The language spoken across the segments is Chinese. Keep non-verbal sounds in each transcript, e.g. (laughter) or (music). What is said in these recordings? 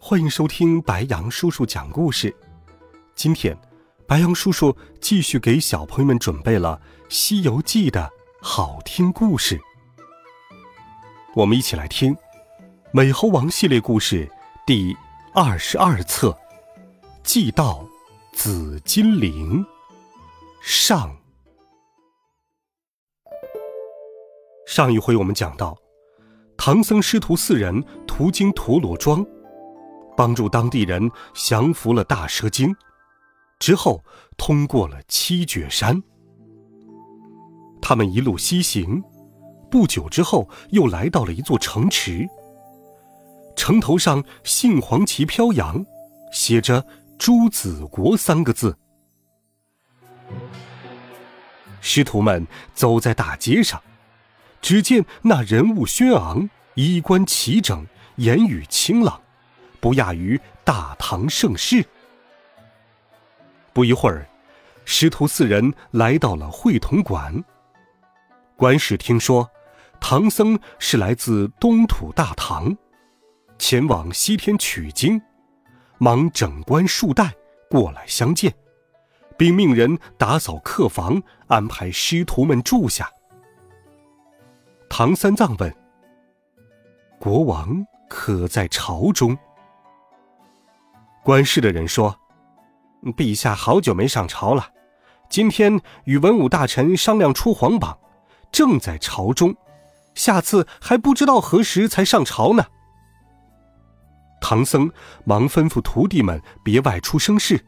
欢迎收听白羊叔叔讲故事。今天，白羊叔叔继续给小朋友们准备了《西游记》的好听故事。我们一起来听《美猴王》系列故事第二十二册《祭到紫金铃》上。上一回我们讲到。唐僧师徒四人途经陀螺庄，帮助当地人降服了大蛇精，之后通过了七绝山。他们一路西行，不久之后又来到了一座城池。城头上杏黄旗飘扬，写着“朱子国”三个字。师徒们走在大街上。只见那人物轩昂，衣冠齐整，言语清朗，不亚于大唐盛世。不一会儿，师徒四人来到了会同馆。官使听说唐僧是来自东土大唐，前往西天取经，忙整冠束带过来相见，并命人打扫客房，安排师徒们住下。唐三藏问：“国王可在朝中？”管事的人说：“陛下好久没上朝了，今天与文武大臣商量出皇榜，正在朝中，下次还不知道何时才上朝呢。”唐僧忙吩咐徒弟们别外出生事，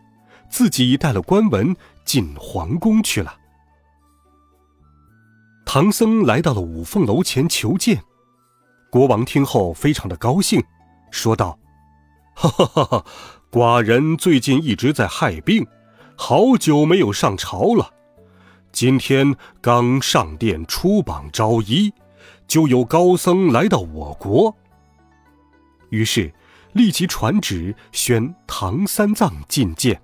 自己带了官文进皇宫去了。唐僧来到了五凤楼前求见，国王听后非常的高兴，说道：“哈哈哈哈，寡人最近一直在害病，好久没有上朝了。今天刚上殿出榜招医，就有高僧来到我国。于是立即传旨宣唐三藏觐见。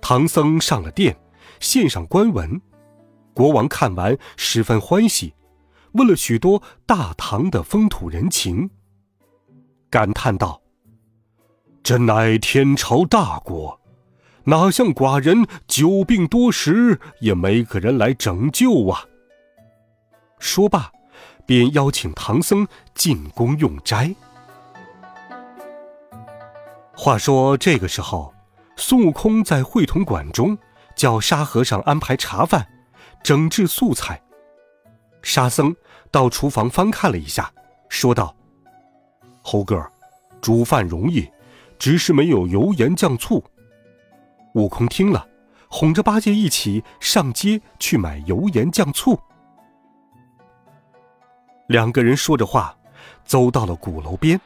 唐僧上了殿，献上官文。”国王看完十分欢喜，问了许多大唐的风土人情，感叹道：“真乃天朝大国，哪像寡人久病多时，也没个人来拯救啊！”说罢，便邀请唐僧进宫用斋。话说这个时候，孙悟空在会同馆中叫沙和尚安排茶饭。整治素菜，沙僧到厨房翻看了一下，说道：“猴哥，煮饭容易，只是没有油盐酱醋。”悟空听了，哄着八戒一起上街去买油盐酱醋。两个人说着话，走到了鼓楼边，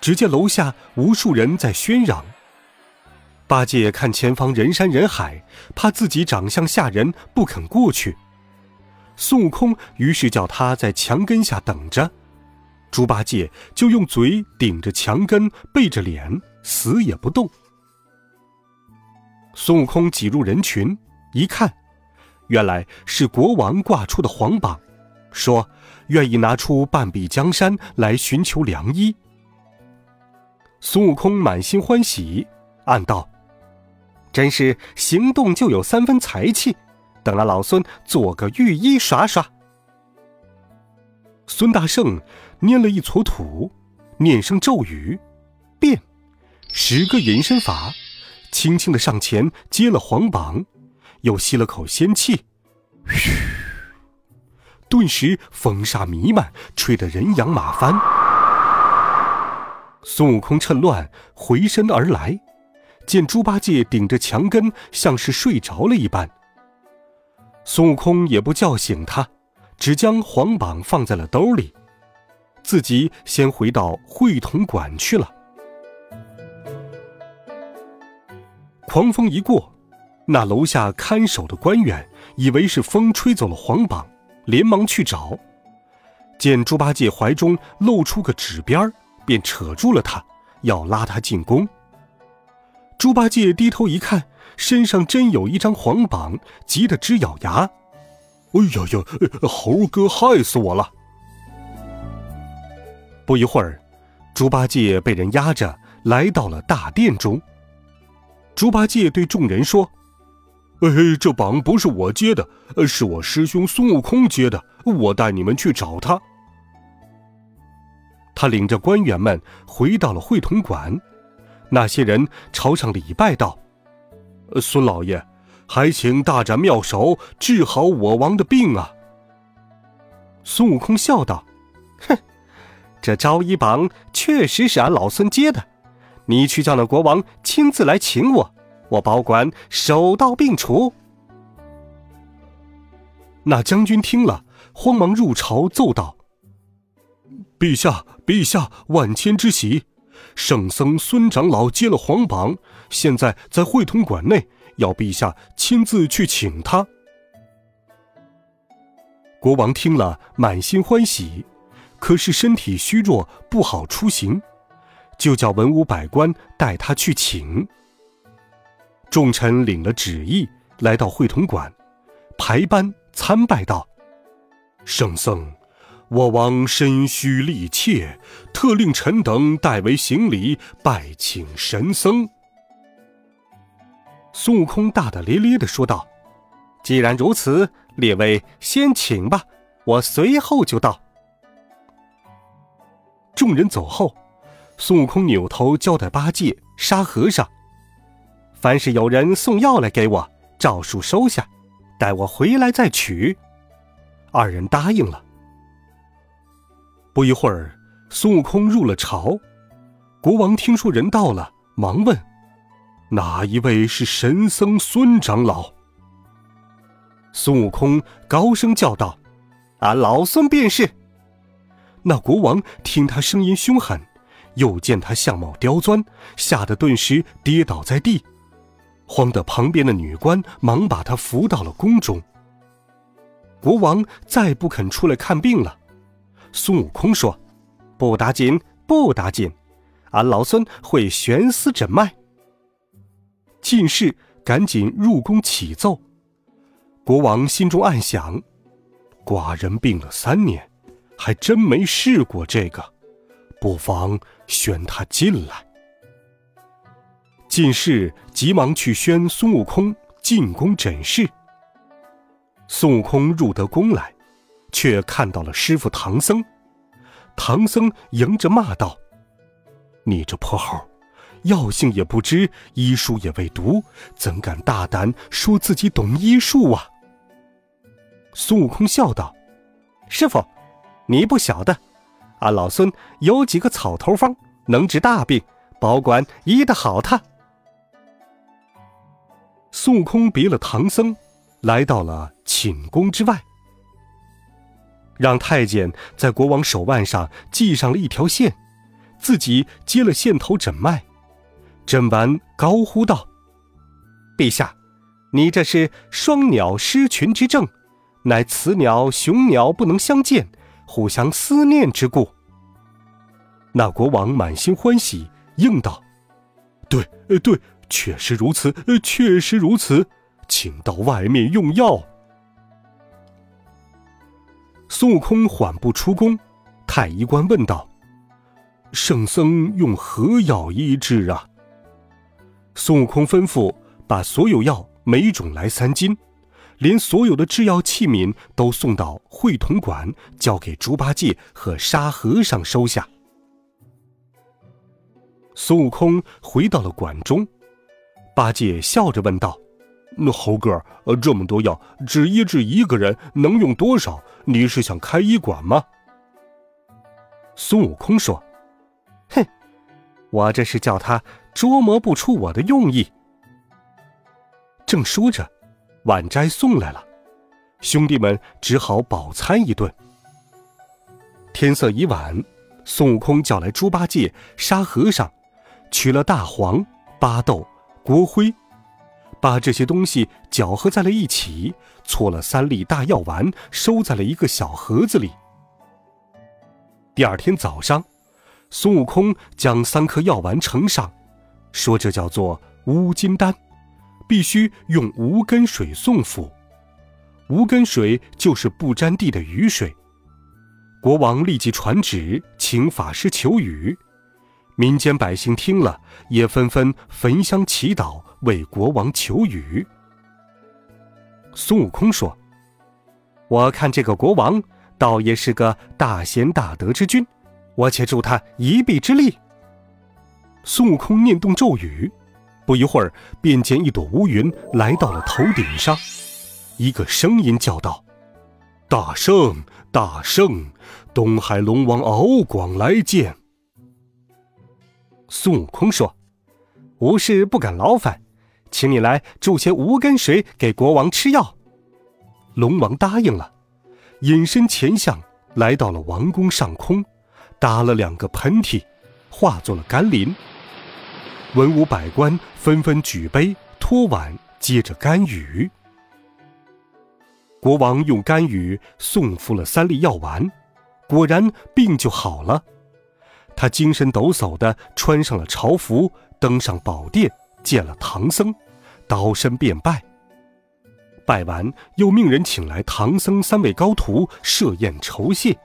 只见楼下无数人在喧嚷。八戒看前方人山人海，怕自己长相吓人，不肯过去。孙悟空于是叫他在墙根下等着，猪八戒就用嘴顶着墙根，背着脸，死也不动。孙悟空挤入人群，一看，原来是国王挂出的皇榜，说愿意拿出半壁江山来寻求良医。孙悟空满心欢喜，暗道。真是行动就有三分才气，等了老孙做个御医耍耍。孙大圣捏了一撮土，念声咒语，变，十个隐身法，轻轻的上前接了黄榜，又吸了口仙气，嘘，顿时风沙弥漫，吹得人仰马翻。孙悟空趁乱回身而来。见猪八戒顶着墙根，像是睡着了一般。孙悟空也不叫醒他，只将黄榜放在了兜里。自己先回到会同馆去了。狂风一过，那楼下看守的官员以为是风吹走了黄榜，连忙去找，见猪八戒怀中露出个纸边便扯住了他，要拉他进宫。猪八戒低头一看，身上真有一张黄榜，急得直咬牙：“哎呀呀，猴哥害死我了！”不一会儿，猪八戒被人押着来到了大殿中。猪八戒对众人说：“哎，这榜不是我接的，是我师兄孙悟空接的。我带你们去找他。”他领着官员们回到了会同馆，那些人朝上礼拜道：“孙老爷，还请大展妙手，治好我王的病啊！”孙悟空笑道：“哼，这招医榜确实是俺老孙接的。”你去叫那国王亲自来请我，我保管手到病除。那将军听了，慌忙入朝奏道：“陛下，陛下，万千之喜！圣僧孙长老接了皇榜，现在在会同馆内，要陛下亲自去请他。”国王听了，满心欢喜，可是身体虚弱，不好出行。就叫文武百官带他去请。众臣领了旨意，来到会同馆，排班参拜道：“圣僧，我王身虚力怯，特令臣等代为行礼，拜请神僧。”孙悟空大大咧咧的说道：“既然如此，列位先请吧，我随后就到。”众人走后。孙悟空扭头交代八戒、沙和尚：“凡是有人送药来给我，照数收下，待我回来再取。”二人答应了。不一会儿，孙悟空入了朝，国王听说人到了，忙问：“哪一位是神僧孙长老？”孙悟空高声叫道：“俺老孙便是。”那国王听他声音凶狠。又见他相貌刁钻，吓得顿时跌倒在地，慌得旁边的女官忙把他扶到了宫中。国王再不肯出来看病了。孙悟空说：“不打紧，不打紧，俺老孙会悬丝诊脉。”进士赶紧入宫启奏。国王心中暗想：“寡人病了三年，还真没试过这个。”不妨宣他进来。进士急忙去宣孙悟空进宫诊视。孙悟空入得宫来，却看到了师傅唐僧。唐僧迎着骂道：“你这泼猴，药性也不知，医书也未读，怎敢大胆说自己懂医术啊？”孙悟空笑道：“师傅，你不晓得。”俺老孙有几个草头方，能治大病，保管医得好他。孙悟空别了唐僧，来到了寝宫之外，让太监在国王手腕上系上了一条线，自己接了线头诊脉，诊完高呼道：“陛下，你这是双鸟失群之症，乃雌鸟雄鸟不能相见。”互相思念之故。那国王满心欢喜，应道：“对，呃对，确实如此，呃确实如此，请到外面用药。”孙悟空缓步出宫，太医官问道：“圣僧用何药医治啊？”孙悟空吩咐把所有药每种来三斤。连所有的制药器皿都送到会同馆，交给猪八戒和沙和尚收下。孙悟空回到了馆中，八戒笑着问道：“那猴哥，呃，这么多药，只医治一个人，能用多少？你是想开医馆吗？”孙悟空说：“哼，我这是叫他捉摸不出我的用意。”正说着。晚斋送来了，兄弟们只好饱餐一顿。天色已晚，孙悟空叫来猪八戒、沙和尚，取了大黄、巴豆、锅灰，把这些东西搅和在了一起，搓了三粒大药丸，收在了一个小盒子里。第二天早上，孙悟空将三颗药丸呈上，说：“这叫做乌金丹，必须用无根水送服。无根水就是不沾地的雨水。”国王立即传旨，请法师求雨。民间百姓听了，也纷纷焚香祈祷，为国王求雨。孙悟空说：“我看这个国王，倒也是个大贤大德之君，我且助他一臂之力。”孙悟空念动咒语，不一会儿，便见一朵乌云来到了头顶上，一个声音叫道：“大圣，大圣！”东海龙王敖广来见。孙悟空说：“无事不敢劳烦，请你来注些无根水给国王吃药。”龙王答应了，隐身前向，来到了王宫上空，打了两个喷嚏，化作了甘霖。文武百官纷纷举杯托碗，接着甘雨。国王用甘雨送服了三粒药丸。果然病就好了，他精神抖擞地穿上了朝服，登上宝殿，见了唐僧，刀身便拜。拜完，又命人请来唐僧三位高徒设宴酬谢。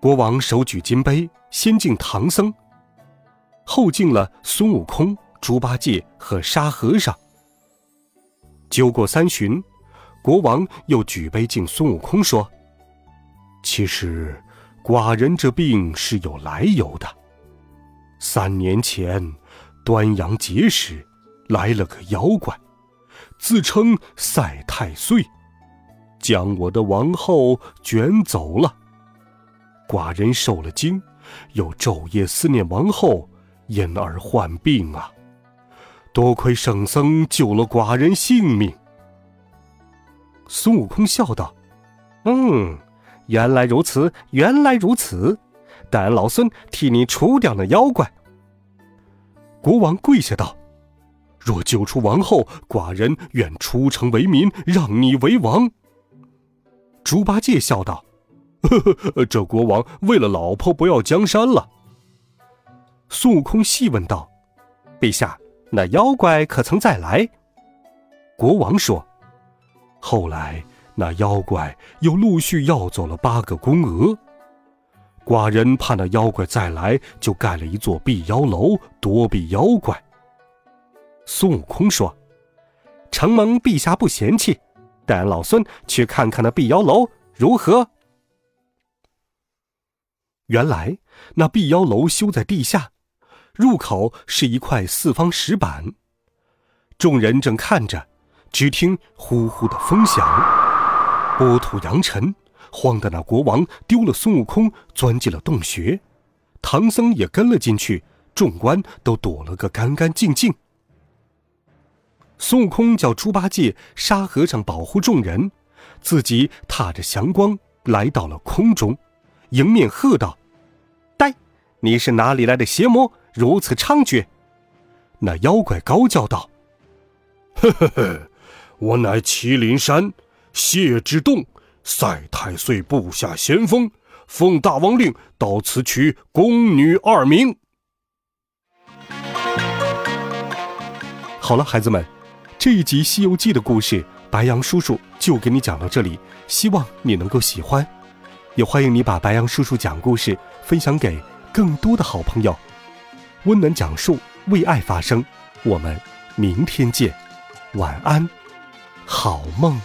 国王手举金杯，先敬唐僧，后敬了孙悟空、猪八戒和沙和尚。酒过三巡，国王又举杯敬孙悟空，说。其实，寡人这病是有来由的。三年前，端阳节时，来了个妖怪，自称赛太岁，将我的王后卷走了。寡人受了惊，又昼夜思念王后，因而患病啊。多亏圣僧救了寡人性命。孙悟空笑道：“嗯。”原来如此，原来如此，但老孙替你除掉那妖怪。国王跪下道：“若救出王后，寡人愿出城为民，让你为王。”猪八戒笑道：“ (laughs) 呵呵，这国王为了老婆不要江山了。”孙悟空细问道：“陛下，那妖怪可曾再来？”国王说：“后来。”那妖怪又陆续要走了八个宫娥，寡人怕那妖怪再来，就盖了一座避妖楼，躲避妖怪。孙悟空说：“承蒙陛下不嫌弃，带俺老孙去看看那避妖楼如何？”原来那避妖楼修在地下，入口是一块四方石板。众人正看着，只听呼呼的风响。波土扬尘，慌得那国王丢了孙悟空，钻进了洞穴，唐僧也跟了进去，众官都躲了个干干净净。孙悟空叫猪八戒、沙和尚保护众人，自己踏着祥光来到了空中，迎面喝道：“呆，你是哪里来的邪魔，如此猖獗？”那妖怪高叫道：“呵呵呵，我乃麒麟山。”谢之洞，赛太岁部下先锋，奉大王令到此取宫女二名。好了，孩子们，这一集《西游记》的故事，白杨叔叔就给你讲到这里，希望你能够喜欢，也欢迎你把白杨叔叔讲故事分享给更多的好朋友。温暖讲述，为爱发声，我们明天见，晚安，好梦。